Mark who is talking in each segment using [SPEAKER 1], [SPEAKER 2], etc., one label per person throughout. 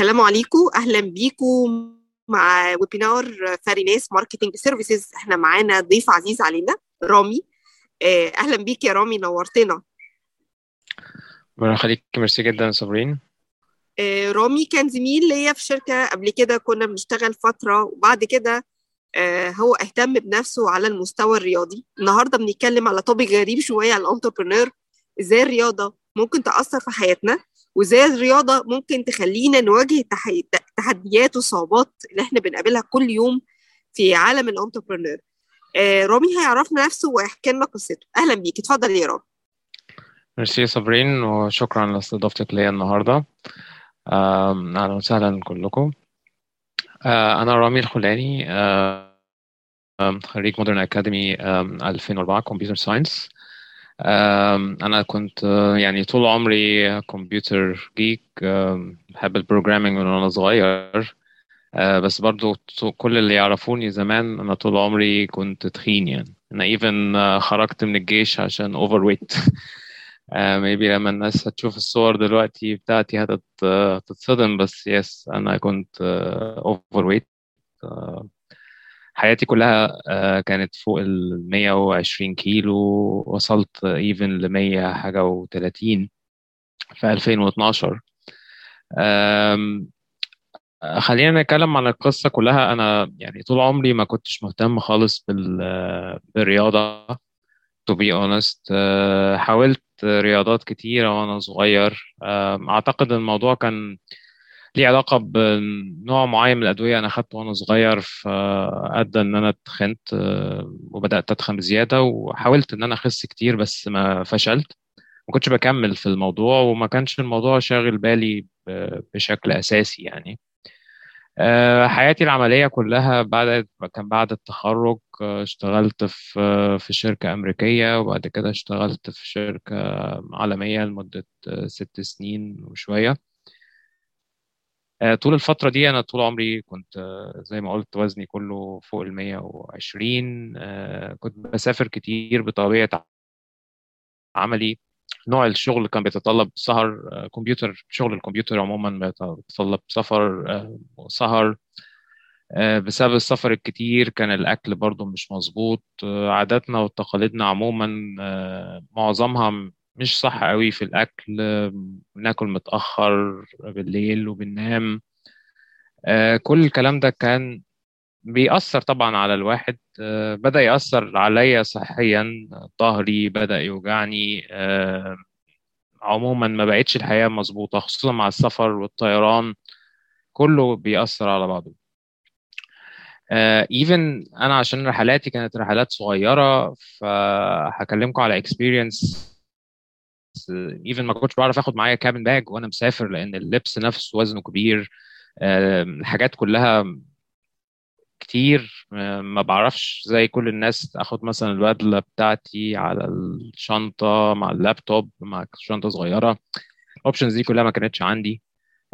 [SPEAKER 1] السلام عليكم أهلا بيكم مع webinar فاريناس marketing services إحنا معانا ضيف عزيز علينا رامي. آه، أهلا بيك يا رامي نورتنا.
[SPEAKER 2] ربنا يخليك. ميرسي جدا صابرين.
[SPEAKER 1] آه، رامي كان زميل ليا في شركة قبل كده كنا بنشتغل فترة وبعد كده آه، هو اهتم بنفسه على المستوى الرياضي. النهارده بنتكلم على topic غريب شوية على ال entrepreneur إزاي الرياضة ممكن تأثر في حياتنا؟ وازاي الرياضة ممكن تخلينا نواجه التحديات والصعوبات اللي إحنا بنقابلها كل يوم في عالم الانتربرنور آه، رامي هيعرفنا نفسه ويحكي لنا قصته. أهلا بيك. اتفضل يا رامي.
[SPEAKER 2] ميرسي صابرين وشكرا لاستضافتك ليا النهارده. أهلا وسهلا كلكم. آه، أنا رامي الخلاني خريج Modern Academy 2004 computer science أنا كنت يعني طول عمري computer geek بحب ال programming من وأنا صغير. آه، بس برضو كل اللي يعرفوني زمان أنا طول عمري كنت تخين يعني. أنا even خرجت من الجيش عشان overweight maybe لما الناس هتشوف الصور دلوقتي بتاعتي هتتصدم بس yes أنا كنت overweight حياتي كلها آه، كانت فوق ال 120 كيلو وصلت even ل 100 حاجة و30 في 2012 خلينا نتكلم عن القصة كلها. أنا يعني طول عمري ما كنتش مهتم خالص بالرياضة to be honest. آه، حاولت رياضات كتيرة وأنا صغير. أعتقد الموضوع كان ليه علاقة بنوع معين من الأدوية أنا أخدته وأنا صغير فأدى إن أنا اتخنت آه، وبدأت أتخن بزيادة وحاولت إن أنا أخس كتير بس ما فشلت. ما كنتش بكمل في الموضوع وما كانش الموضوع شاغل بالي بشكل أساسي يعني. آه، حياتي العملية كلها بعد كان بعد التخرج آه، اشتغلت في في شركة أمريكية وبعد كده اشتغلت في شركة عالمية لمدة ست سنين وشوية. طول الفترة دي أنا طول عمري كنت زي ما قلت وزني كله فوق ال 120 كنت بسافر كتير بطبيعة عملي. نوع الشغل كان بيتطلب سهر كمبيوتر شغل الكمبيوتر عموما بيتطلب سفر وسهر. آه، بسبب السفر الكتير كان الأكل برضو مش مظبوط. آه، عاداتنا وتقاليدنا عموما آه، معظمها مش صح قوي في الأكل بناكل متأخر بالليل وبننام. كل الكلام ده كان بيأثر طبعا على الواحد. آه، بدأ يأثر عليا صحيا ظهري بدأ يوجعني. آه، عموما ما بقتش الحياة مظبوطة خصوصا مع السفر والطيران. كله بيأثر على بعضه. even uh, أنا عشان رحلاتي كانت رحلات صغيرة فهكلمكم على experience even ما كنتش بعرف آخد معايا cabin bag وأنا مسافر لأن اللبس نفسه وزنه كبير. الحاجات كلها كتير ما بعرفش زي كل الناس. آخد مثلا البدلة بتاعتي على الشنطة مع اللابتوب مع شنطة صغيرة. ال options دي كلها ما كانتش عندي.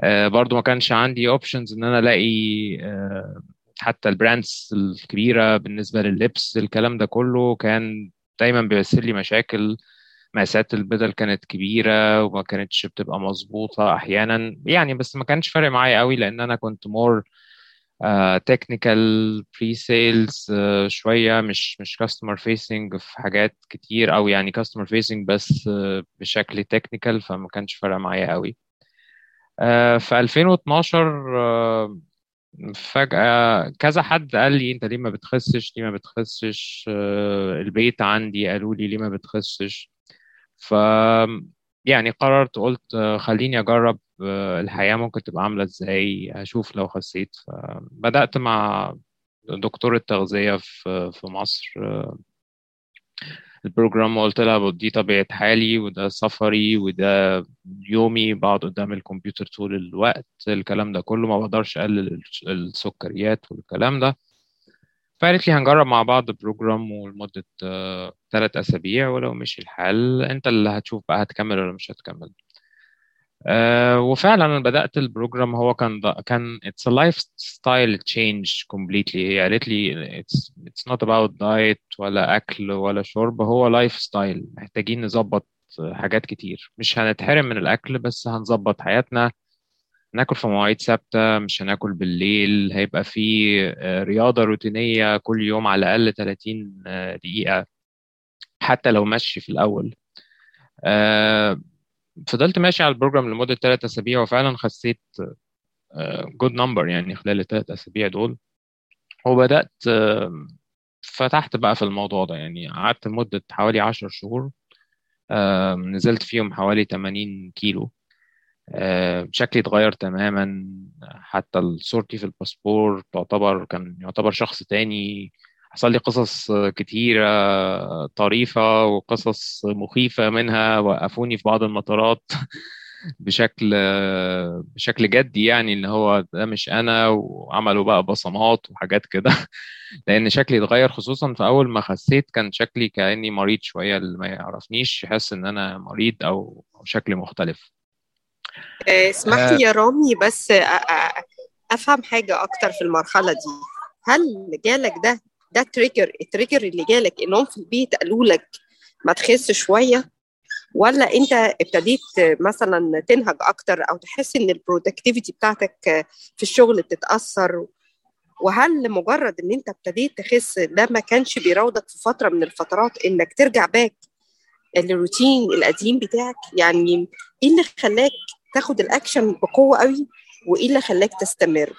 [SPEAKER 2] آه، برضو ما كانش عندي options إن أنا ألاقي آه، حتى ال brands الكبيرة بالنسبة لللبس. الكلام ده كله كان دايما بيمثل لي مشاكل. مقاسات البدل كانت كبيرة وما كانتش بتبقى مظبوطة أحيانا. يعني بس ما كانش فارق معايا قوي لأن أنا كنت more technical pre-sales شوية مش مش customer facing في حاجات كتير أو يعني customer facing بس uh, بشكل technical فما كانش فارق معايا قوي. uh, في 2012 uh, فجأة كذا حد قال لي أنت ليه ما بتخسش؟ ليه ما بتخسش؟ البيت عندي قالوا لي ليه ما بتخسش؟ ف يعني قررت قلت خليني أجرب آه، الحياة ممكن تبقى عاملة إزاي هشوف لو خسيت. فبدأت مع دكتور التغذية في في مصر آه، ال program وقلت لها دي طبيعة حالي وده سفري وده يومي بقعد قدام الكمبيوتر طول الوقت الكلام ده كله ما بقدرش أقلل السكريات والكلام ده. فقالت لي هنجرب مع بعض program ولمدة ثلاث آه، أسابيع ولو مشي الحال أنت اللي هتشوف بقى هتكمل ولا مش هتكمل. أه وفعلا أنا بدأت ال program هو كان كان it's a lifestyle change completely هي قالت لي it's it's not about diet ولا أكل ولا شرب هو ستايل محتاجين نظبط حاجات كتير. مش هنتحرم من الأكل بس هنظبط حياتنا هناكل في مواعيد ثابتة مش هناكل بالليل هيبقى في آه، رياضة روتينية كل يوم على الأقل 30 آه، دقيقة حتى لو مشي في الأول. آه، فضلت ماشي على ال program لمدة ثلاث أسابيع وفعلا خسيت good number يعني خلال الثلاث أسابيع دول. وبدأت فتحت بقى في الموضوع ده يعني قعدت لمدة حوالي عشر شهور نزلت فيهم حوالي 80 كيلو. شكلي اتغير تماما. حتى صورتي في الباسبور تعتبر كان يعتبر شخص تاني. حصل لي قصص كتيرة طريفة وقصص مخيفة منها وقفوني في بعض المطارات بشكل بشكل جدي يعني ان هو ده مش أنا وعملوا بقى بصمات وحاجات كده. لأن شكلي اتغير خصوصا في أول ما خسيت كان شكلي كأني مريض شوية. اللي ما يعرفنيش يحس إن أنا مريض أو شكلي مختلف.
[SPEAKER 1] آه، اسمح لي يا رامي بس افهم حاجة أكتر في المرحلة دي. هل جالك ده ده trigger ال trigger اللي جالك انهم في البيت قالوا لك ما تخس شوية؟ ولا انت ابتديت مثلا تنهج أكتر أو تحس ان ال productivity بتاعتك في الشغل بتتأثر؟ وهل مجرد ان انت ابتديت تخس ده ما كانش بيراودك في فترة من الفترات انك ترجع back الروتين القديم بتاعك؟ يعني إيه اللي خلاك تاخد الأكشن بقوة قوي وإيه اللي خلاك تستمر؟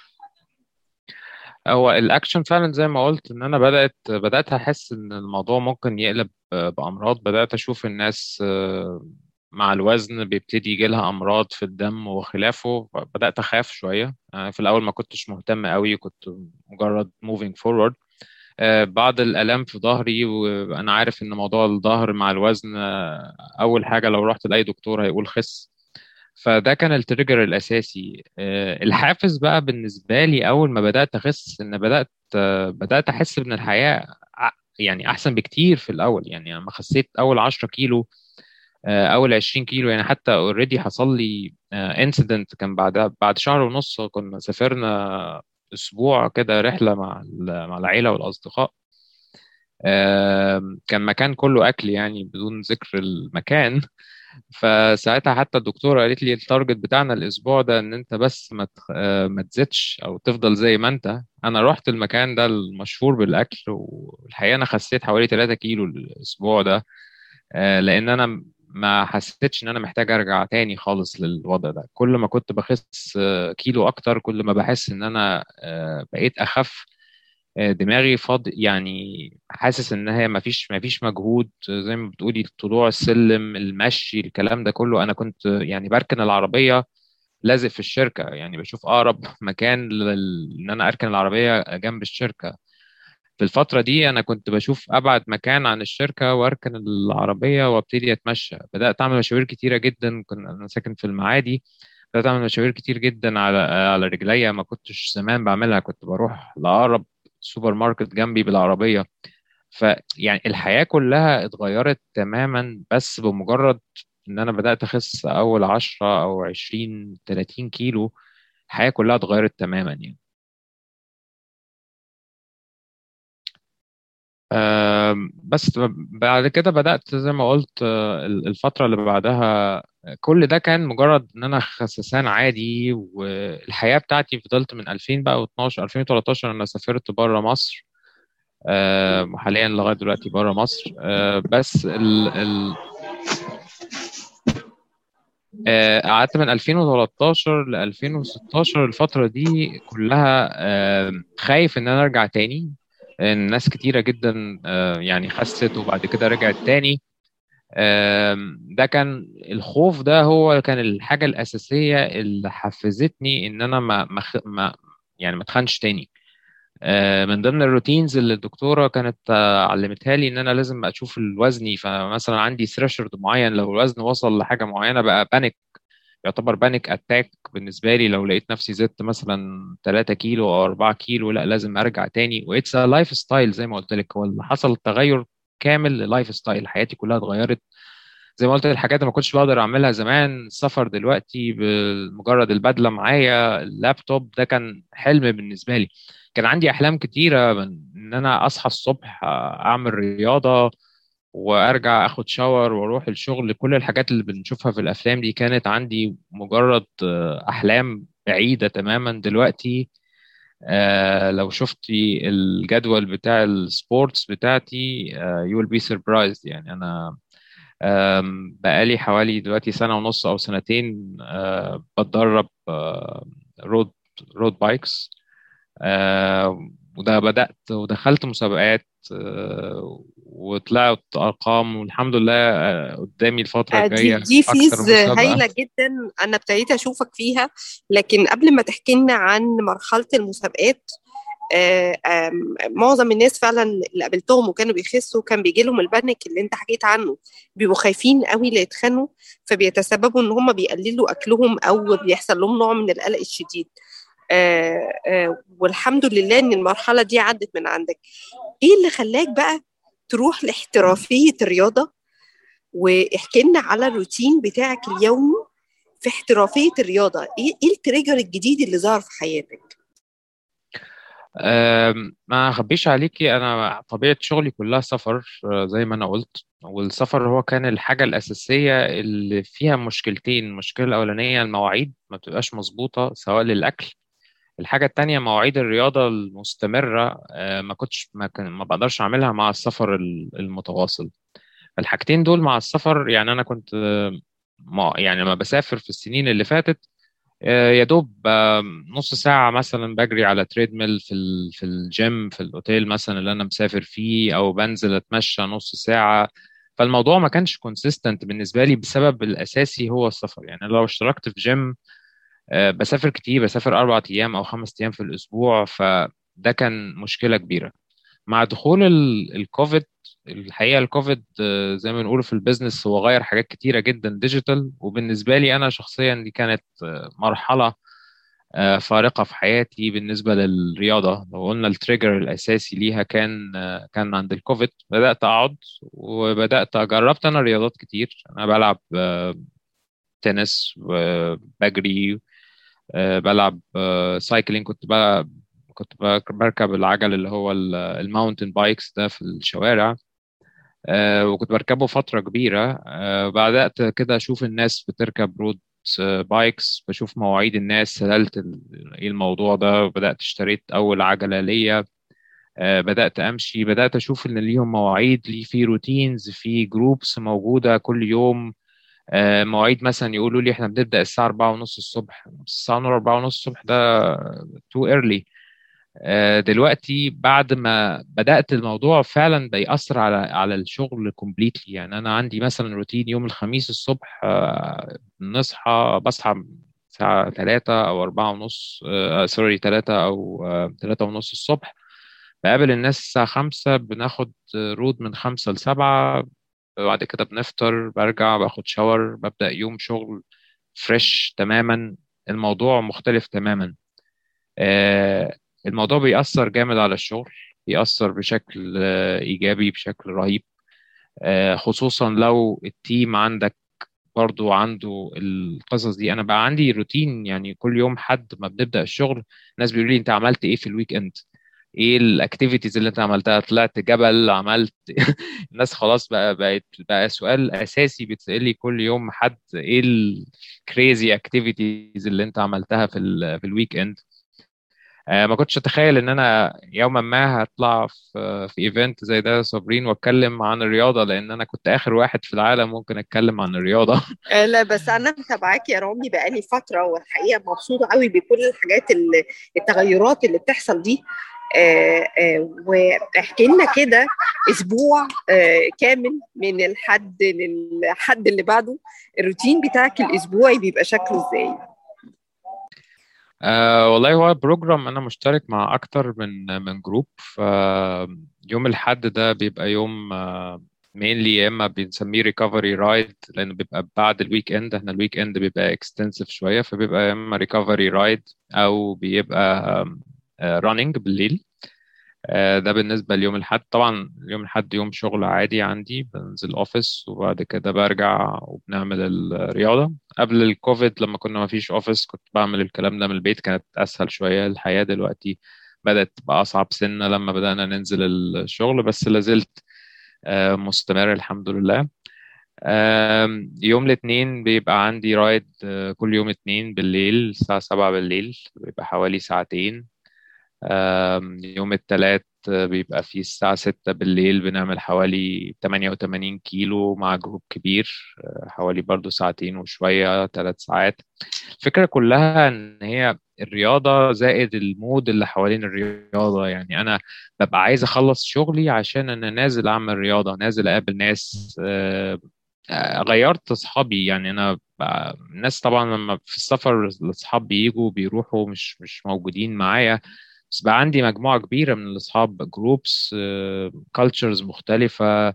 [SPEAKER 2] هو الأكشن فعلا زي ما قلت إن أنا بدأت بدأت أحس إن الموضوع ممكن يقلب بأمراض. بدأت أشوف الناس آه، مع الوزن بيبتدي يجي لها أمراض في الدم وخلافه. بدأت أخاف شوية. في الأول ما كنتش مهتم قوي كنت مجرد forward. آه، بعض الالام في ظهري وأنا عارف إن موضوع الظهر مع الوزن آه، أول حاجة لو رحت لأي دكتور هيقول خس. فده كان ال trigger الأساسي. آه، الحافز بقى بالنسبة لي أول ما بدأت أخس إن بدأت آه، بدأت أحس إن الحياة يعني أحسن بكتير في الأول. يعني لما خسيت أول 10 كيلو آه، أول 20 كيلو يعني حتى already حصل لي incident كان بعد بعد شهر ونص كنا سافرنا أسبوع كده رحلة مع مع العيلة والأصدقاء. كان مكان كله أكل يعني بدون ذكر المكان. فساعتها حتى الدكتورة قالت لي التارجت بتاعنا الأسبوع ده إن أنت بس ما آه، ما تزيدش أو تفضل زي ما أنت. أنا رحت المكان ده المشهور بالأكل والحقيقة أنا خسيت حوالي 3 كيلو الأسبوع ده آه، لأن أنا ما حسيتش إن أنا محتاج أرجع تاني خالص للوضع ده. كل ما كنت بخس آه، كيلو أكتر كل ما بحس إن أنا بقيت أخف آه، دماغي فاضي يعني حاسس إن هي ما فيش ما فيش مجهود زي ما بتقولي طلوع السلم المشي الكلام ده كله. أنا كنت يعني بركن العربية لازق في الشركة. يعني بشوف أقرب مكان لل... إن أنا أركن العربية جنب الشركة. في الفترة دي أنا كنت بشوف أبعد مكان عن الشركة وأركن العربية وأبتدي أتمشى. بدأت أعمل مشاوير كتيرة جدا. كنت أنا ساكن في المعادي. بدأت أعمل مشاوير كتير جدا على على رجليا. ما كنتش زمان بعملها. كنت بروح لأقرب سوبر ماركت جنبي بالعربية. فيعني الحياة كلها اتغيرت تماما بس بمجرد إن أنا بدأت أخس أول عشرة أو عشرين تلاتين كيلو الحياة كلها اتغيرت تماما يعني. بس بعد كده بدأت زي ما قلت آه، الفترة اللي بعدها كل ده كان مجرد إن أنا خسسان عادي والحياة بتاعتي فضلت من 2000 بقى و12 2013 أنا سافرت بره مصر وحاليا لغاية دلوقتي بره مصر. آه، بس ال ال آه، قعدت من 2013 ل 2016 الفترة دي كلها خايف إن أنا أرجع تاني. ناس كتيرة جدا آه، يعني خست وبعد كده رجعت تاني. ده كان الخوف ده هو كان الحاجة الأساسية اللي حفزتني إن أنا ما ما يعني ما أتخنش تاني. آه، من ضمن ال routines اللي الدكتورة كانت آه، علمتها لي إن أنا لازم أشوف الوزني فمثلا عندي threshold معين لو الوزن وصل لحاجة معينة بقى panic يعتبر panic attack بالنسبة لي لو لقيت نفسي زدت مثلا 3 كيلو أو 4 كيلو لأ لازم أرجع تاني. و it's lifestyle زي ما قلت لك. هو اللي حصل تغير كامل لل lifestyle حياتي كلها اتغيرت. زي ما قلت الحاجات ما كنتش بقدر أعملها زمان. السفر دلوقتي بمجرد البدلة معايا اللابتوب ده كان حلم بالنسبة لي. كان عندي أحلام كتيرة من إن أنا أصحى الصبح أعمل رياضة وأرجع آخد shower وأروح الشغل. كل الحاجات اللي بنشوفها في الأفلام دي كانت عندي مجرد آه، أحلام بعيدة تماما. دلوقتي آه لو شفتي الجدول بتاع ال sports بتاعتي you will be surprised. يعني آم، بقالي حوالي دلوقتي سنة ونص أو سنتين آه بتدرب آه road road bikes آه وده بدأت ودخلت مسابقات آه وطلعت أرقام والحمد لله آه قدامي الفترة
[SPEAKER 1] آه، دي
[SPEAKER 2] الجاية
[SPEAKER 1] دي
[SPEAKER 2] أكتر phase
[SPEAKER 1] هايلة جدا. أنا ابتديت أشوفك فيها لكن قبل ما تحكي لنا عن مرحلة المسابقات آه، معظم الناس فعلا اللي قابلتهم وكانوا بيخسوا كان بيجي لهم البانيك اللي أنت حكيت عنه بيبقوا خايفين قوي لا يتخنوا فبيتسببوا إن هم بيقللوا أكلهم أو بيحصل لهم نوع من القلق الشديد. والحمد لله إن المرحلة دي عدت من عندك. إيه اللي خلاك بقى تروح لاحترافية الرياضة واحكي لنا على الروتين بتاعك اليومي في احترافية الرياضة. إيه إيه التريجر الجديد اللي ظهر في حياتك؟
[SPEAKER 2] ما أخبيش عليكي أنا طبيعة شغلي كلها سفر آه، زي ما أنا قلت. والسفر هو كان الحاجة الأساسية اللي فيها مشكلتين المشكلة الأولانية المواعيد ما بتبقاش مظبوطة سواء للأكل الحاجة التانية مواعيد الرياضة المستمرة آه، ما كنتش ما, كان ما بقدرش أعملها مع السفر ال- المتواصل. الحاجتين دول مع السفر يعني أنا كنت آه، ما يعني لما بسافر في السنين اللي فاتت آه، يا دوب نص ساعة مثلا بجري على treadmill في في الجيم في الأوتيل مثلا اللي أنا مسافر فيه أو بنزل أتمشى نص ساعة. فالموضوع ما كانش consistent بالنسبة لي بسبب الأساسي هو السفر. يعني لو اشتركت في جيم بسافر كتير بسافر أربع أيام أو خمس أيام في الأسبوع فده كان مشكلة كبيرة. مع دخول ال- الكوفيد الحقيقة الكوفيد آه، زي ما بنقول في ال business هو غير حاجات كتيرة جدا digital وبالنسبة لي أنا شخصيا دي كانت آه، مرحلة آه، فارقة في حياتي بالنسبة للرياضة. لو قلنا ال trigger الأساسي ليها كان آه، كان عند الكوفيد بدأت أقعد وبدأت جربت أنا رياضات كتير. أنا بلعب آه، تنس وبجري آه، بلعب آه، cycling كنت بقى كنت بركب العجل اللي هو ال mountain bikes ده في الشوارع. آه، وكنت بركبه فترة كبيرة. آه، بدأت كده أشوف الناس بتركب road bikes بشوف مواعيد الناس سألت إيه الموضوع ده. بدأت اشتريت أول عجلة ليا. آه، بدأت أمشي. بدأت أشوف إن ليهم مواعيد لي في routines في groups موجودة كل يوم. آه، مواعيد مثلا يقولوا لي إحنا بنبدأ الساعة 4 ونص الصبح. الساعة 4 ونص الصبح ده too early. آه، دلوقتي بعد ما بدأت الموضوع فعلا بيأثر على على الشغل completely يعني أنا عندي مثلا روتين يوم الخميس الصبح آه، نصحى بصحى الساعة 3 أو 4 ونص آه، sorry 3 أو آه، 3 ونص الصبح. بقابل الناس الساعة 5 بناخد road من 5 ل 7 بعد كده بنفطر برجع باخد shower ببدأ يوم شغل fresh تماما. الموضوع مختلف تماما. آه، الموضوع بيأثر جامد على الشغل بيأثر بشكل آه، إيجابي بشكل رهيب. آه، خصوصا لو ال team عندك برضو عنده القصص دي. أنا بقى عندي روتين يعني كل يوم حد ما بنبدأ الشغل الناس بيقولوا لي أنت عملت إيه في ال weekend إيه ال activities اللي أنت عملتها؟ طلعت جبل عملت الناس خلاص بقى بقت بقى سؤال أساسي بيتسأل كل يوم حد إيه ال crazy activities اللي أنت عملتها في ال في ال weekend آه ما كنتش أتخيل إن أنا يوما ما هطلع في في ايفنت زي ده صابرين وأتكلم عن الرياضة لأن أنا كنت آخر واحد في العالم ممكن أتكلم عن الرياضة.
[SPEAKER 1] آه، لا بس أنا متابعاك يا رامي بقالي فترة والحقيقة مبسوطة قوي بكل الحاجات التغيرات اللي بتحصل دي. واحكي لنا كده أسبوع آه، كامل من الحد للحد اللي بعده. الروتين بتاعك الأسبوعي بيبقى شكله إزاي؟
[SPEAKER 2] أه والله هو program أنا مشترك مع أكتر من من group. يوم الحد ده بيبقى يوم mainly يا إما بنسميه recovery ride لأنه بيبقى بعد ال weekend إحنا ال weekend بيبقى extensive شوية فبيبقى يا إما recovery ride أو بيبقى running بالليل. آه، ده بالنسبة ليوم الأحد. طبعا يوم الأحد يوم شغل عادي عندي بنزل office وبعد كده برجع وبنعمل الرياضة. قبل الكوفيد لما كنا ما فيش office كنت بعمل الكلام ده من البيت كانت أسهل شوية. الحياة دلوقتي بدأت تبقى أصعب سنة لما بدأنا ننزل الشغل بس لازلت آه، مستمر الحمد لله. يوم الاثنين بيبقى عندي ride آه، كل يوم اثنين بالليل الساعة سبعة بالليل بيبقى حوالي ساعتين. يوم الثلاث بيبقى فيه الساعة ستة بالليل بنعمل حوالي 88 كيلو مع group كبير آه، حوالي برضو ساعتين وشوية ثلاث ساعات. الفكرة كلها إن هي الرياضة زائد ال mood اللي حوالين الرياضة. يعني أنا ببقى عايز أخلص شغلي عشان أنا نازل أعمل رياضة نازل أقابل ناس آه، آه، غيرت أصحابي. يعني أنا الناس طبعا لما في السفر الأصحاب بيجوا بيروحوا مش مش موجودين معايا. بس بقى عندي مجموعة كبيرة من الأصحاب groups cultures مختلفة.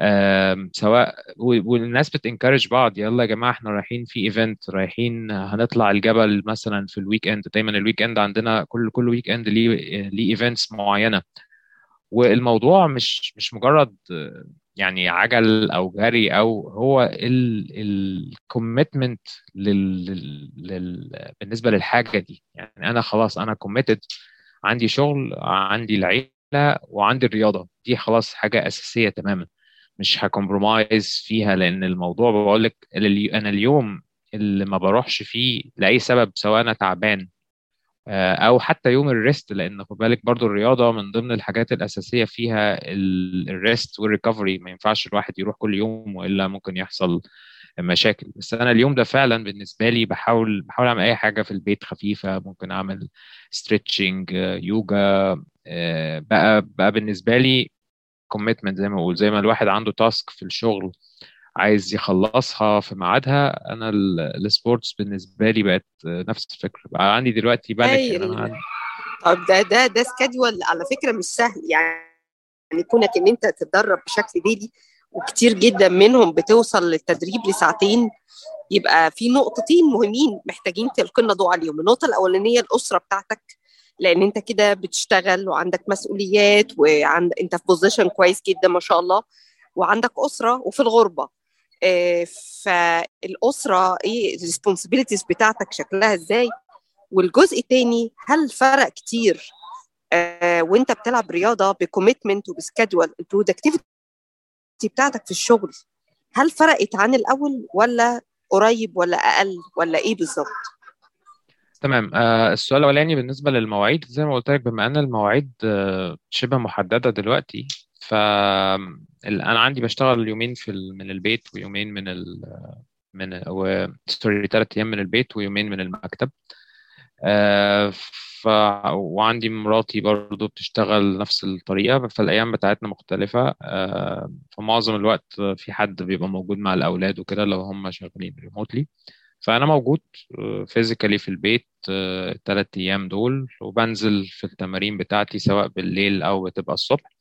[SPEAKER 2] آم، سواء والناس بت encourage بعض يلا يا جماعة إحنا رايحين في event رايحين هنطلع الجبل مثلا في ال weekend دايما ال weekend عندنا كل كل weekend ليه ليه events معينة. والموضوع مش مش مجرد آه، يعني عجل أو جري أو هو ال commitment لل, لل, بالنسبة للحاجة دي. يعني أنا خلاص أنا committed عندي شغل عندي العيلة وعندي الرياضة. دي خلاص حاجة أساسية تماما. مش ه compromise فيها لأن الموضوع بقول لك أنا اليوم اللي ما بروحش فيه لأي سبب سواء أنا تعبان أو حتى يوم ال rest لأن خد بالك برضو الرياضة من ضمن الحاجات الأساسية فيها ال rest وال recovery ما ينفعش الواحد يروح كل يوم وإلا ممكن يحصل مشاكل. بس أنا اليوم ده فعلا بالنسبة لي بحاول بحاول أعمل أي حاجة في البيت خفيفة. ممكن أعمل stretching يوجا آه، بقى بقى بالنسبة لي commitment زي ما بقول زي ما الواحد عنده task في الشغل. عايز يخلصها في ميعادها أنا ال- ال sports بالنسبة لي بقت نفس الفكرة. بقى عندي دلوقتي بانك ان أنا
[SPEAKER 1] هايل
[SPEAKER 2] عندي
[SPEAKER 1] طب ده ده ده schedule على فكرة مش سهل. يعني كونك إن أنت تتدرب بشكل daily وكتير جدا منهم بتوصل للتدريب لساعتين يبقى في نقطتين مهمين محتاجين تلقي لنا ضوء عليهم. النقطة الأولانية الأسرة بتاعتك لأن أنت كده بتشتغل وعندك مسؤوليات وعند أنت في position كويس جدا ما شاء الله وعندك أسرة وفي الغربة. آه، فالأسرة إيه ال responsibilities بتاعتك شكلها إزاي؟ والجزء الثاني هل فرق كتير؟ آه، وأنت بتلعب رياضة ب commitment وب schedule ال productivity بتاعتك في الشغل هل فرقت عن الأول ولا قريب ولا أقل ولا إيه بالظبط؟
[SPEAKER 2] تمام. آه السؤال الأولاني بالنسبة للمواعيد زي ما قلت لك بما أن المواعيد آه شبه محددة دلوقتي ف أنا عندي بشتغل يومين في. من البيت ويومين من ال... من و... sorry ثلاث أيام من البيت ويومين من المكتب. آه، ف... وعندي مراتي برضو بتشتغل نفس الطريقة فالأيام بتاعتنا مختلفة. آه، فمعظم الوقت في حد بيبقى موجود مع الأولاد وكده لو هم شغالين remotely فأنا موجود physically في البيت الثلاث أيام دول وبنزل في التمارين بتاعتي سواء بالليل أو بتبقى الصبح.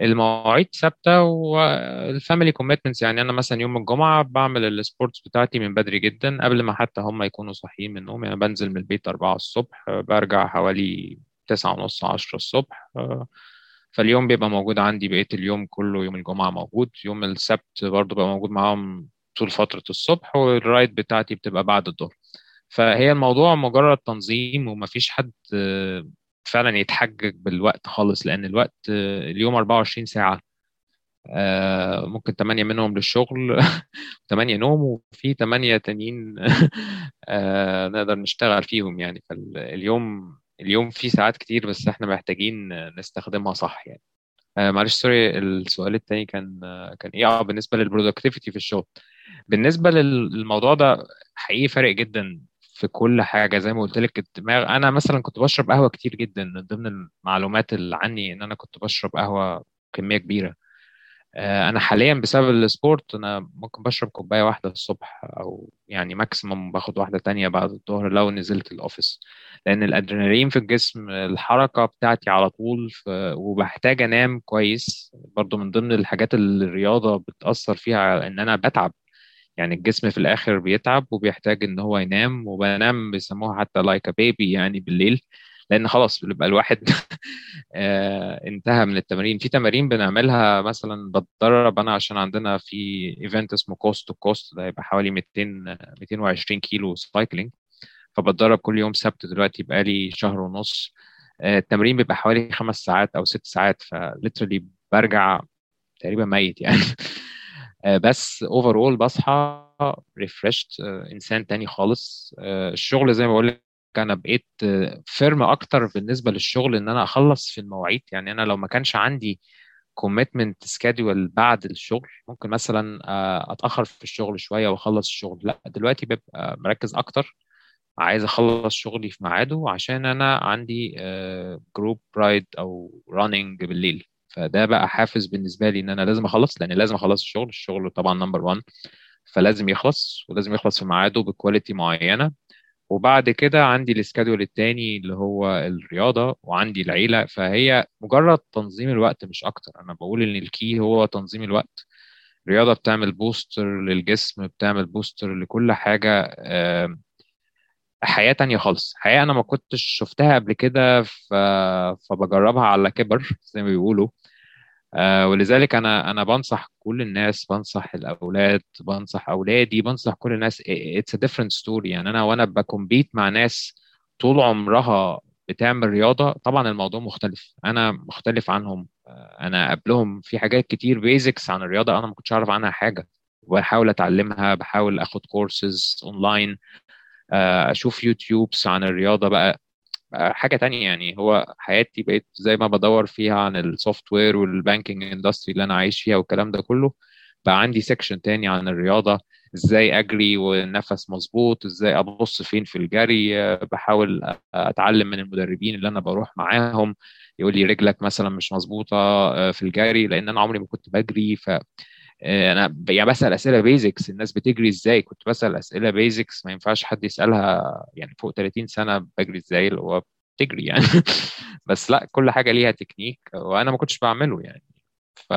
[SPEAKER 2] المواعيد ثابتة وال family commitments يعني أنا مثلا يوم الجمعة بعمل ال sports بتاعتي من بدري جدا قبل ما حتى هم يكونوا صاحيين من النوم يعني بنزل من البيت 4 الصبح برجع حوالي 9 ونص 10 الصبح. فاليوم بيبقى موجود عندي بقية اليوم كله يوم الجمعة موجود يوم السبت برضه بقى موجود معاهم طول فترة الصبح والرايد بتاعتي بتبقى بعد الظهر. فهي الموضوع مجرد تنظيم ومفيش حد فعلا يتحجج بالوقت خالص لأن الوقت اليوم 24 ساعة. آه، ممكن 8 منهم للشغل 8 نوم وفي 8 تانيين آه، نقدر نشتغل فيهم يعني. فاليوم اليوم فيه ساعات كتير بس إحنا محتاجين نستخدمها صح يعني. آه، معلش sorry السؤال التاني كان كان إيه؟ بالنسبة لل productivity في الشغل. بالنسبة للموضوع ده حقيقي فارق جدا في كل حاجة. زي ما قلت لك الدماغ أنا مثلا كنت بشرب قهوة كتير جدا من ضمن المعلومات اللي عني إن أنا كنت بشرب قهوة كمية كبيرة. أنا حاليا بسبب ال sport أنا ممكن بشرب كوباية واحدة الصبح أو يعني maximum باخد واحدة تانية بعد الظهر لو نزلت ال office لأن الأدرينالين في الجسم الحركة بتاعتي على طول وبحتاج أنام كويس. برضو من ضمن الحاجات اللي الرياضة بتأثر فيها إن أنا بتعب. يعني الجسم في الآخر بيتعب وبيحتاج إن هو ينام وبنام بيسموها حتى like baby يعني بالليل لأن خلاص بيبقى الواحد انتهى من التمارين. في تمارين بنعملها مثلا بتدرب أنا عشان عندنا في event اسمه Coast to Coast ده يبقى حوالي 200 220 كيلو cycling فبتدرب كل يوم سبت دلوقتي بقالي شهر ونص. التمرين بيبقى حوالي خمس ساعات أو ست ساعات ف literally برجع تقريبا ميت يعني. آه، بس overall بصحى refreshed إنسان تاني خالص. آه، الشغل زي ما بقول لك أنا بقيت firm أكتر بالنسبة للشغل إن أنا أخلص في المواعيد. يعني أنا لو ما كانش عندي commitment schedule بعد الشغل ممكن مثلا آه، أتأخر في الشغل شوية وأخلص الشغل. لأ دلوقتي ببقى مركز أكتر. عايز أخلص شغلي في ميعاده عشان أنا عندي group ride أو running بالليل. فده بقى حافز بالنسبة لي إن أنا لازم أخلص لأن لازم أخلص الشغل الشغل طبعا number 1 فلازم يخلص ولازم يخلص في ميعاده ب quality معينة. وبعد كده عندي ال schedule التاني اللي هو الرياضة وعندي العيلة فهي مجرد تنظيم الوقت مش أكتر. أنا بقول إن ال key هو تنظيم الوقت. الرياضة بتعمل booster للجسم بتعمل booster لكل حاجة حياة تانية خالص. حياة أنا ما كنتش شفتها قبل كده. فبجربها على كبر زي ما بيقولوا. ولذلك أنا أنا بنصح كل الناس بنصح الأولاد بنصح أولادي بنصح كل الناس it's a different story يعني أنا وأنا ب compete مع ناس طول عمرها بتعمل رياضة طبعا الموضوع مختلف. أنا مختلف عنهم. آه، أنا قبلهم في حاجات كتير basics عن الرياضة أنا ما كنتش أعرف عنها حاجة. وبحاول أتعلمها بحاول أخد courses online أشوف YouTubes عن الرياضة بقى. حاجة تانية يعني هو حياتي بقيت زي ما بدور فيها عن ال software وال banking industry اللي أنا عايش فيها والكلام ده كله بقى عندي section تاني عن الرياضة إزاي أجري والنفس مظبوط إزاي أبص فين في الجري بحاول أتعلم من المدربين اللي أنا بروح معاهم يقول لي رجلك مثلا مش مظبوطة آه، في الجري لأن أنا عمري ما كنت بجري ف أنا يعني بسأل أسئلة basics الناس بتجري إزاي؟ كنت بسأل أسئلة basics ما ينفعش حد يسألها يعني فوق 30 سنة بجري إزاي؟ اللي هو بتجري يعني. بس لأ كل حاجة ليها تكنيك وأنا ما كنتش بعمله يعني. ف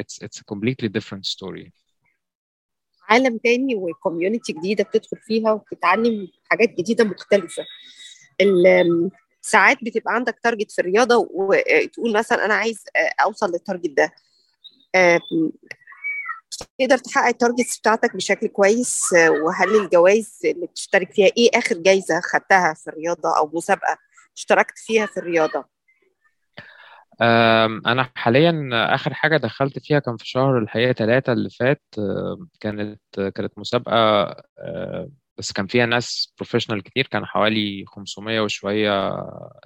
[SPEAKER 2] it's a completely different story.
[SPEAKER 1] عالم تاني و community جديدة بتدخل فيها وبتتعلم حاجات جديدة مختلفة. ساعات بتبقى عندك target في الرياضة وتقول مثلا أنا عايز أوصل لل target ده. تقدر تحقق ال targets بتاعتك بشكل كويس وهل الجوائز اللي بتشترك فيها إيه آخر جايزة خدتها في الرياضة أو مسابقة اشتركت فيها في الرياضة؟
[SPEAKER 2] أنا حاليا آخر حاجة دخلت فيها كان في شهر الحقيقة ثلاثة اللي فات كانت كانت مسابقة بس كان فيها ناس professional كتير كان حوالي 500 وشوية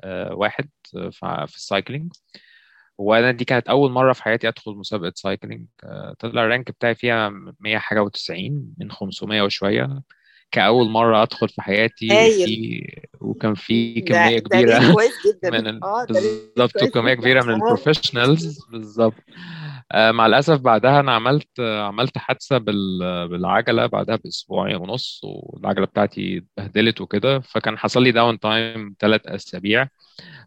[SPEAKER 2] آه، واحد في ال cycling وأنا دي كانت أول مرة في حياتي أدخل مسابقة cycling. آه، طلع ال rank بتاعي فيها 100 حاجة و90 من 500 وشوية. كأول مرة أدخل في حياتي في وكان في كمية كبيرة
[SPEAKER 1] كويس جدا.
[SPEAKER 2] من آه، بالظبط وكمية كبيرة من ال professionals بالظبط. مع الأسف بعدها أنا عملت عملت حادثة بالعجلة بعدها بأسبوعين ونص والعجلة بتاعتي اتبهدلت وكده فكان حصل لي downtime ثلاث أسابيع.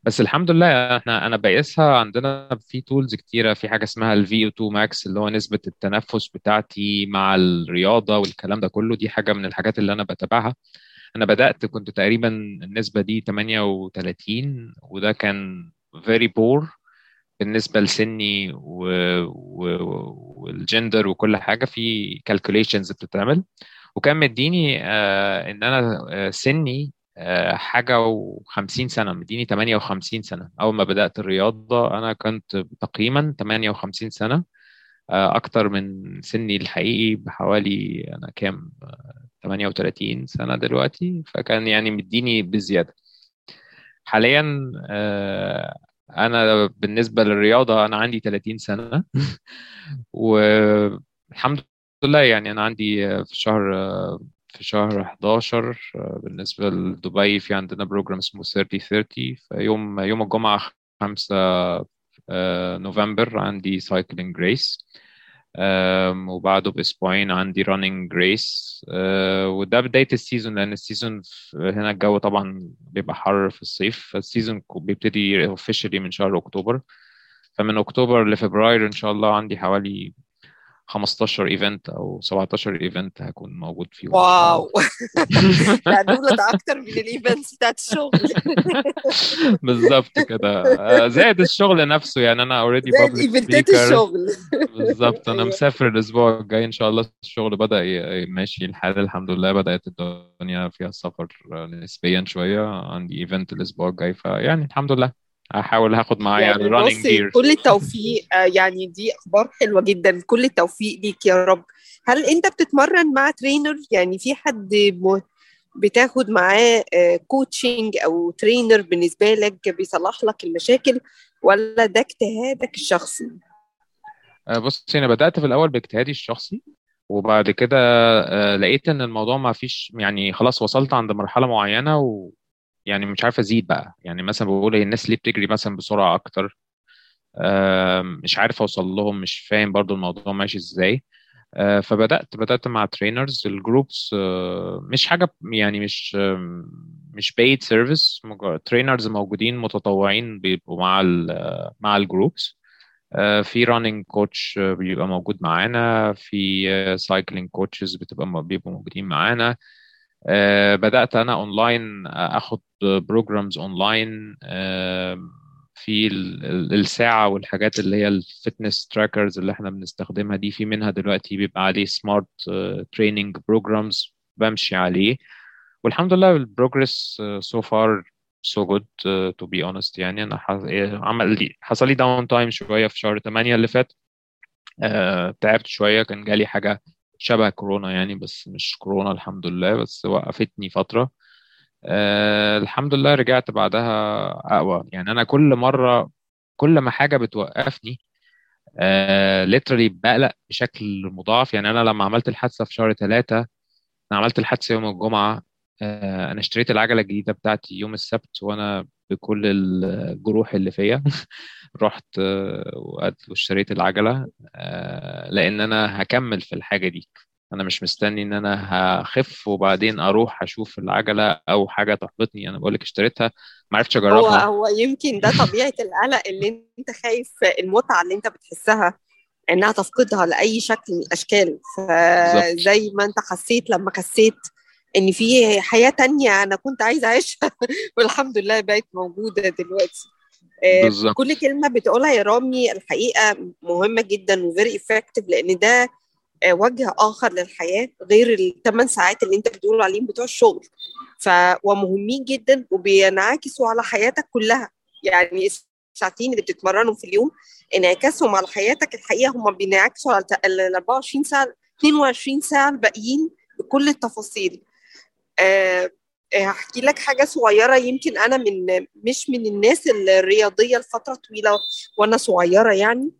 [SPEAKER 2] بس الحمد لله إحنا أنا بقيسها عندنا في tools كتيرة في حاجة اسمها ال VO 2 max اللي هو نسبة التنفس بتاعتي مع الرياضة والكلام ده كله. دي حاجة من الحاجات اللي أنا بتابعها. أنا بدأت كنت تقريبا النسبة دي 38 وده كان very poor بالنسبة لسني والجندر وكل حاجة في calculations بتتعمل. وكان مديني آه إن أنا آه سني آه، حاجة وخمسين سنة مديني 58 سنة. أول ما بدأت الرياضة أنا كنت تقريبا 58 سنة آه، أكتر من سني الحقيقي بحوالي أنا كام 38 آه، سنة دلوقتي. فكان يعني مديني بزيادة. حاليا أنا بالنسبة للرياضة أنا عندي 30 سنة. والحمد لله يعني أنا عندي في شهر في شهر 11 آه، بالنسبة لدبي في عندنا program اسمه 30 30 فيوم يوم الجمعة 5 آه، نوفمبر عندي cycling race وبعده بأسبوعين عندي running race وده بداية ال season لأن ال season هنا الجو طبعا بيبقى حر في الصيف فال season بيبتدي officially من شهر أكتوبر. فمن أكتوبر لفبراير إن شاء الله عندي حوالي 15 event أو 17 event هكون موجود فيهم
[SPEAKER 1] wow. لا دول ده أكتر من ال events بتاعت الشغل.
[SPEAKER 2] بالظبط كده. آه، زائد الشغل نفسه يعني أنا already
[SPEAKER 1] زائد event ات الشغل.
[SPEAKER 2] بالظبط أنا مسافر الأسبوع الجاي إن شاء الله الشغل بدأ ماشي الحال الحمد لله بدأت الدنيا فيها السفر نسبيا شوية عندي event الأسبوع الجاي فيعني الحمد لله. هحاول هاخد معايا
[SPEAKER 1] يعني
[SPEAKER 2] ال
[SPEAKER 1] running
[SPEAKER 2] gear
[SPEAKER 1] كل التوفيق. آه، يعني دي أخبار حلوة جدا. كل التوفيق ليك يا رب. هل أنت بتتمرن مع trainer يعني في حد بتاخد معاه coaching أو trainer بالنسبة لك بيصلح لك المشاكل ولا ده اجتهادك الشخصي؟
[SPEAKER 2] بص أنا بدأت في الأول باجتهادي الشخصي وبعد كده آه، لقيت إن الموضوع ما فيش يعني خلاص وصلت عند مرحلة معينة ويعني مش عارف أزيد بقى. يعني مثلا بقول هي الناس ليه بتجري مثلا بسرعة أكتر؟ مش عارف أوصل لهم مش فاهم برضو الموضوع ماشي إزاي. آه، فبدأت بدأت مع trainers ال groups مش حاجة يعني مش مش paid service trainers موجودين متطوعين بيبقوا مع ال مع ال groups في running coach بيبقى موجود معانا. في cycling coaches بتبقى بيبقوا موجودين معانا. آه، بدأت أنا أونلاين أخد programs online آه، في ال- ال- الساعة والحاجات اللي هي ال fitness trackers اللي إحنا بنستخدمها دي في منها دلوقتي بيبقى عليه smart training programs بمشي عليه. والحمد لله ال progress so far so good to be honest يعني أنا ح- عمل لي حصل لي down time شوية في شهر 8 اللي فات. آه، تعبت شوية كان جالي حاجة شبه كورونا يعني بس مش كورونا الحمد لله بس وقفتني فترة. آه، الحمد لله رجعت بعدها أقوى. يعني أنا كل مرة كل ما حاجة بتوقفني آه literally بقلق بشكل مضاعف. يعني أنا لما عملت الحادثة في شهر ثلاثة أنا عملت الحادثة يوم الجمعة آه أنا اشتريت العجلة الجديدة بتاعتي يوم السبت وأنا بكل الجروح اللي فيا. رحت آه، وقت- واشتريت العجلة آه لأن أنا هكمل في الحاجة دي. أنا مش مستني إن أنا هخف وبعدين أروح أشوف العجلة أو حاجة تحبطني. أنا بقولك اشتريتها ما عرفتش
[SPEAKER 1] هو
[SPEAKER 2] أجربها.
[SPEAKER 1] هو يمكن ده طبيعة القلق اللي أنت خايف المتعة اللي أنت بتحسها إنها تفقدها لأي شكل من
[SPEAKER 2] بالظبط.
[SPEAKER 1] فزي ما أنت حسيت لما خسيت إن في حياة تانية أنا كنت عايزة أعيشها. والحمد لله بقت موجودة دلوقتي. آه،
[SPEAKER 2] بالظبط.
[SPEAKER 1] كل كلمة بتقولها يا رامي الحقيقة مهمة جدا وفيري افكتيف لأن ده آه، وجه آخر للحياة غير الثمان ساعات اللي أنت بتقول عليهم بتوع الشغل. ف ومهمين جدا وبينعكسوا على حياتك كلها. يعني الساعتين اللي بتتمرنوا في اليوم انعكاسهم على حياتك الحقيقة. هم بينعكسوا على ال 24 ساعة 22 ساعة الباقيين بكل التفاصيل. هحكي لك حاجة صغيرة. يمكن أنا من مش من الناس الرياضية لفترة طويلة وأنا صغيرة يعني.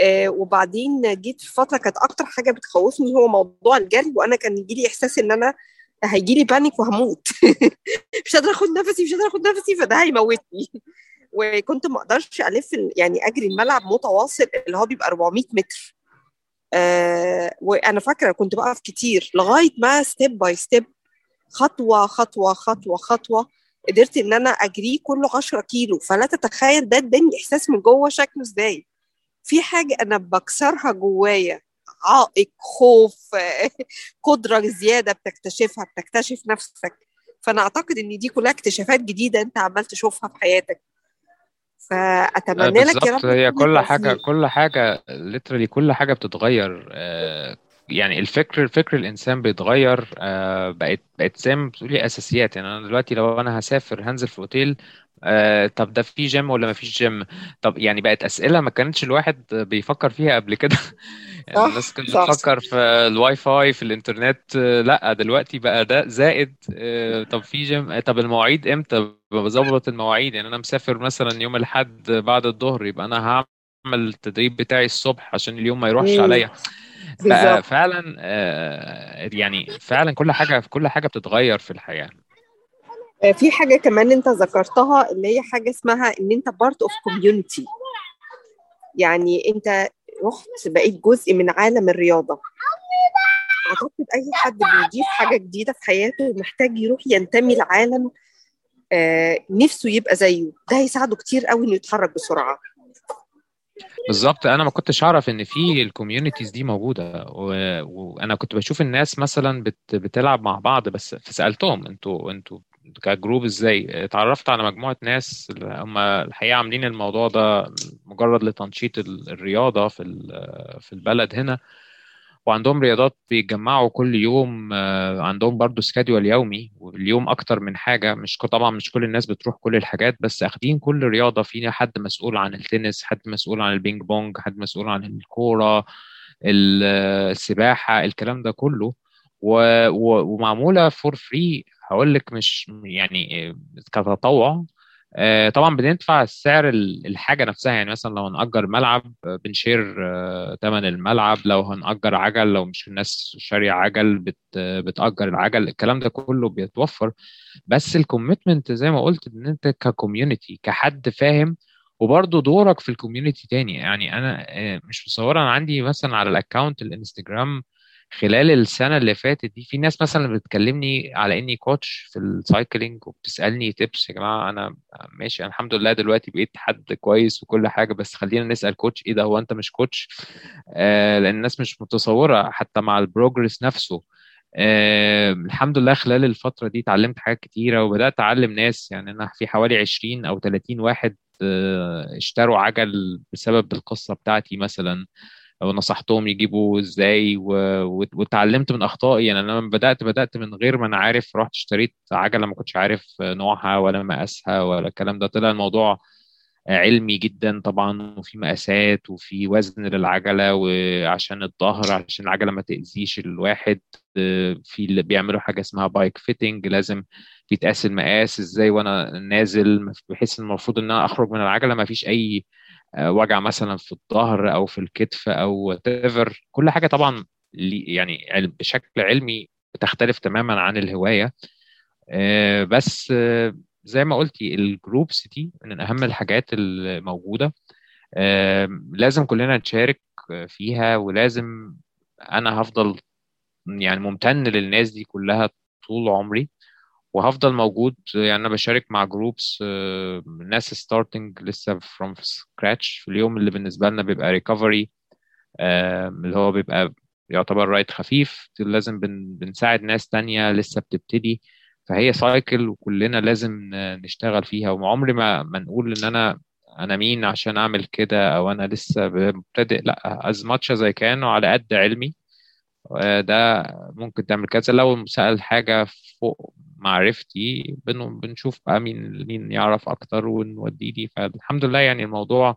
[SPEAKER 1] آه، وبعدين جيت في فترة كانت أكتر حاجة بتخوفني هو موضوع الجري وأنا كان يجي لي إحساس إن أنا هيجي لي panic وهموت. مش قادرة آخد نفسي مش قادرة آخد نفسي فده هيموتني. وكنت ما أقدرش ألف ال- يعني أجري الملعب متواصل اللي هو بيبقى 400 متر. آه وأنا فاكرة كنت بقف كتير لغاية ما step by step خطوة خطوة خطوة خطوة قدرت إن أنا أجريه كله 10 كيلو. فلا تتخيل ده اداني إحساس من جوه شكله إزاي. في حاجة أنا بكسرها جوايا عائق خوف آه، قدرة زيادة بتكتشفها بتكتشف نفسك. فأنا أعتقد إن دي كلها اكتشافات جديدة أنت عمال تشوفها في حياتك.
[SPEAKER 2] آه،
[SPEAKER 1] فاتمنى لك يا رب
[SPEAKER 2] هي
[SPEAKER 1] كل التوفيق.
[SPEAKER 2] كل حاجة literally كل حاجة بتتغير آه، يعني الفكر الفكر الإنسان بيتغير آه، بقت بقت ما بتقولي أساسيات. يعني أنا دلوقتي لو أنا هسافر هنزل في أوتيل آه، طب ده في جيم ولا ما فيش جيم طب يعني بقت أسئلة ما كانتش الواحد بيفكر فيها قبل كده. يعني
[SPEAKER 1] صح
[SPEAKER 2] الناس كانت بتفكر في الواي فاي في الإنترنت آه، لأ دلوقتي بقى ده زائد آه، طب في جيم آه، طب المواعيد إمتى؟ بظبط المواعيد. يعني أنا مسافر مثلا يوم الأحد بعد الظهر يبقى أنا هعمل التدريب بتاعي الصبح عشان اليوم ما يروحش عليا. فعلا آه، يعني فعلا كل حاجة كل حاجة بتتغير في الحياة.
[SPEAKER 1] آه، في حاجة كمان انت ذكرتها اللي هي حاجة اسمها ان انت part of community يعني انت رحت بقيت جزء من عالم الرياضة. أعتقد أي حد بيضيف حاجة جديدة في حياته محتاج يروح ينتمي لعالم آه، نفسه يبقى زيه. ده هيساعده كتير قوي إنه يتحرك بسرعة.
[SPEAKER 2] بالظبط. أنا ما كنتش أعرف إن في ال communities دي موجودة. وأنا كنت بشوف الناس مثلا بت... بتلعب مع بعض بس فسألتهم أنتوا أنتوا ك group إزاي؟ اتعرفت على مجموعة ناس هم الحقيقة عاملين الموضوع ده مجرد لتنشيط ال- الرياضة في في البلد هنا. وعندهم رياضات بيتجمعوا كل يوم آه، عندهم برضو schedule يومي واليوم أكتر من حاجة. مش طبعا مش كل الناس بتروح كل الحاجات بس أخدين كل رياضة. في حد مسؤول عن التنس حد مسؤول عن البينج بونج حد مسؤول عن الكورة ال- السباحة الكلام ده كله. و- و- ومعمولة for free هقول لك مش يعني آه، كتطوع. طبعا بندفع سعر ال- الحاجة نفسها. يعني مثلا لو هنأجر ملعب آه، بن share آه، تمن الملعب. لو هنأجر عجل لو مش الناس شارية عجل بت بتأجر العجل الكلام ده كله بيتوفر. بس ال commitment زي ما قلت إن أنت ك community كحد فاهم وبرضه دورك في ال community تاني. يعني أنا آه، مش مصور أنا عندي مثلا على ال account الإنستجرام خلال السنة اللي فاتت دي في ناس مثلا بتكلمني على إني coach في ال cycling وبتسألني tips يا جماعة أنا ماشي أنا الحمد لله دلوقتي بقيت حد كويس وكل حاجة بس خلينا نسأل coach إيه ده هو أنت مش coach آه لأن الناس مش متصورة حتى مع ال progress نفسه. آه الحمد لله خلال الفترة دي اتعلمت حاجات كتيرة وبدأت أعلم ناس يعني أنا في حوالي 20 أو 30 واحد آه، اشتروا عجل بسبب القصة بتاعتي مثلا. ونصحتهم يجيبوا إزاي واتعلمت من أخطائي. يعني أنا لما بدأت بدأت من غير ما أنا عارف رحت اشتريت عجلة ما كنتش عارف نوعها ولا مقاسها ولا الكلام ده. طلع الموضوع علمي جدا طبعا وفي مقاسات وفي وزن للعجلة وعشان الظهر عشان العجلة ما تأذيش الواحد. في اللي بيعملوا حاجة اسمها بايك فيتنج لازم بيتقاس المقاس إزاي وأنا نازل بحيث المفروض إن أنا أخرج من العجلة ما فيش أي وجع مثلا في الظهر أو في الكتف أو whatever. كل حاجة طبعا يعني بشكل علمي بتختلف تماما عن الهواية. آه، بس آه، زي ما قلتي الجروبس دي من أهم الحاجات الموجودة. آه، لازم كلنا نشارك فيها ولازم أنا هفضل يعني ممتن للناس دي كلها طول عمري. وهفضل موجود. يعني أنا بشارك مع groups ناس starting لسه from scratch في اليوم اللي بالنسبة لنا بيبقى recovery اللي هو بيبقى يعتبر ride خفيف. لازم بن بنساعد ناس تانية لسه بتبتدي. فهي cycle وكلنا لازم نشتغل فيها. وعمري ما ما نقول إن أنا أنا مين عشان أعمل كده أو أنا لسه مبتدئ. لأ as much as I can وعلى قد علمي. آه، ده ممكن تعمل كذا. لو سأل حاجة فوق معرفتي بن- بنشوف بقى مين مين يعرف أكتر ونوديه دي فالحمد لله يعني الموضوع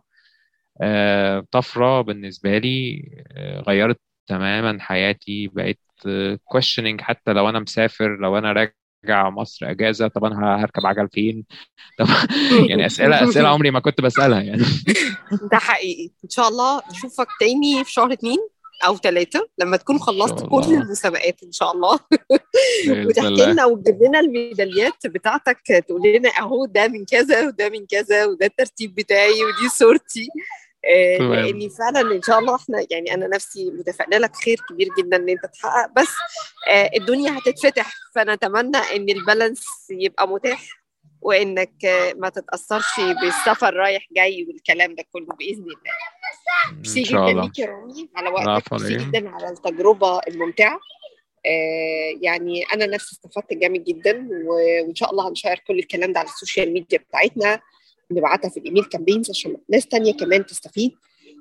[SPEAKER 2] آه، طفرة بالنسبة لي آه، غيرت تماما حياتي. بقيت آه، questioning حتى لو أنا مسافر لو أنا راجع مصر أجازة طب أنا هركب عجل فين؟ طب يعني أسئلة أسئلة عمري ما كنت بسألها يعني.
[SPEAKER 1] ده حقيقي. إن شاء الله نشوفك تاني في شهر اتنين. أو ثلاثة لما تكون خلصت كل المسابقات إن شاء الله. وتحكي لنا وتجيب لنا الميداليات بتاعتك تقول لنا أهو ده من كذا وده من كذا وده الترتيب بتاعي ودي صورتي. آه، لاني فعلا إن شاء الله إحنا يعني أنا نفسي متفائلة لك خير كبير جدا إن أنت تحقق بس آه، الدنيا هتتفتح. فنتمنى إن البالانس يبقى متاح. وإنك ما تتأثرش بالسفر رايح جاي والكلام ده كله بإذن الله. ميرسي جدا ليك يا رامي على وقتك. ميرسي جدا على التجربة الممتعة. آه، يعني أنا نفسي استفدت جامد جدا وإن شاء الله هن share كل الكلام ده على ال social media بتاعتنا. نبعتها في ال email campaigns عشان ناس تانية كمان تستفيد.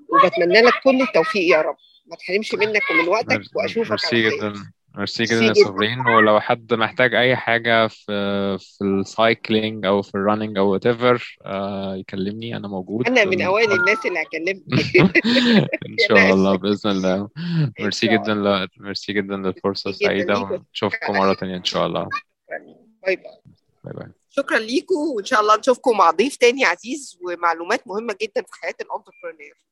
[SPEAKER 1] وبتمنى لك كل التوفيق يا رب. ما تحرمش منك ومن وقتك وأشوفك على
[SPEAKER 2] ميرسي
[SPEAKER 1] خير.
[SPEAKER 2] جدا. ميرسي جدا يا
[SPEAKER 1] جدا.
[SPEAKER 2] صابرين ولو حد محتاج أي حاجة في في ال cycling أو في ال running أو whatever يكلمني أنا موجود.
[SPEAKER 1] أنا من
[SPEAKER 2] ال-
[SPEAKER 1] أوائل الناس اللي هكلمك
[SPEAKER 2] إن شاء الله بإذن الله. ميرسي
[SPEAKER 1] شاء
[SPEAKER 2] جدا ل... ميرسي جدا للفرصة
[SPEAKER 1] ميرسي جدا
[SPEAKER 2] السعيدة
[SPEAKER 1] ليك
[SPEAKER 2] ونشوفكم مرة تانية إن شاء الله.
[SPEAKER 1] bye bye.
[SPEAKER 2] bye bye.
[SPEAKER 1] شكرا ليكم وإن شاء الله نشوفكم مع ضيف تاني عزيز ومعلومات مهمة جدا في حياة ال entrepreneur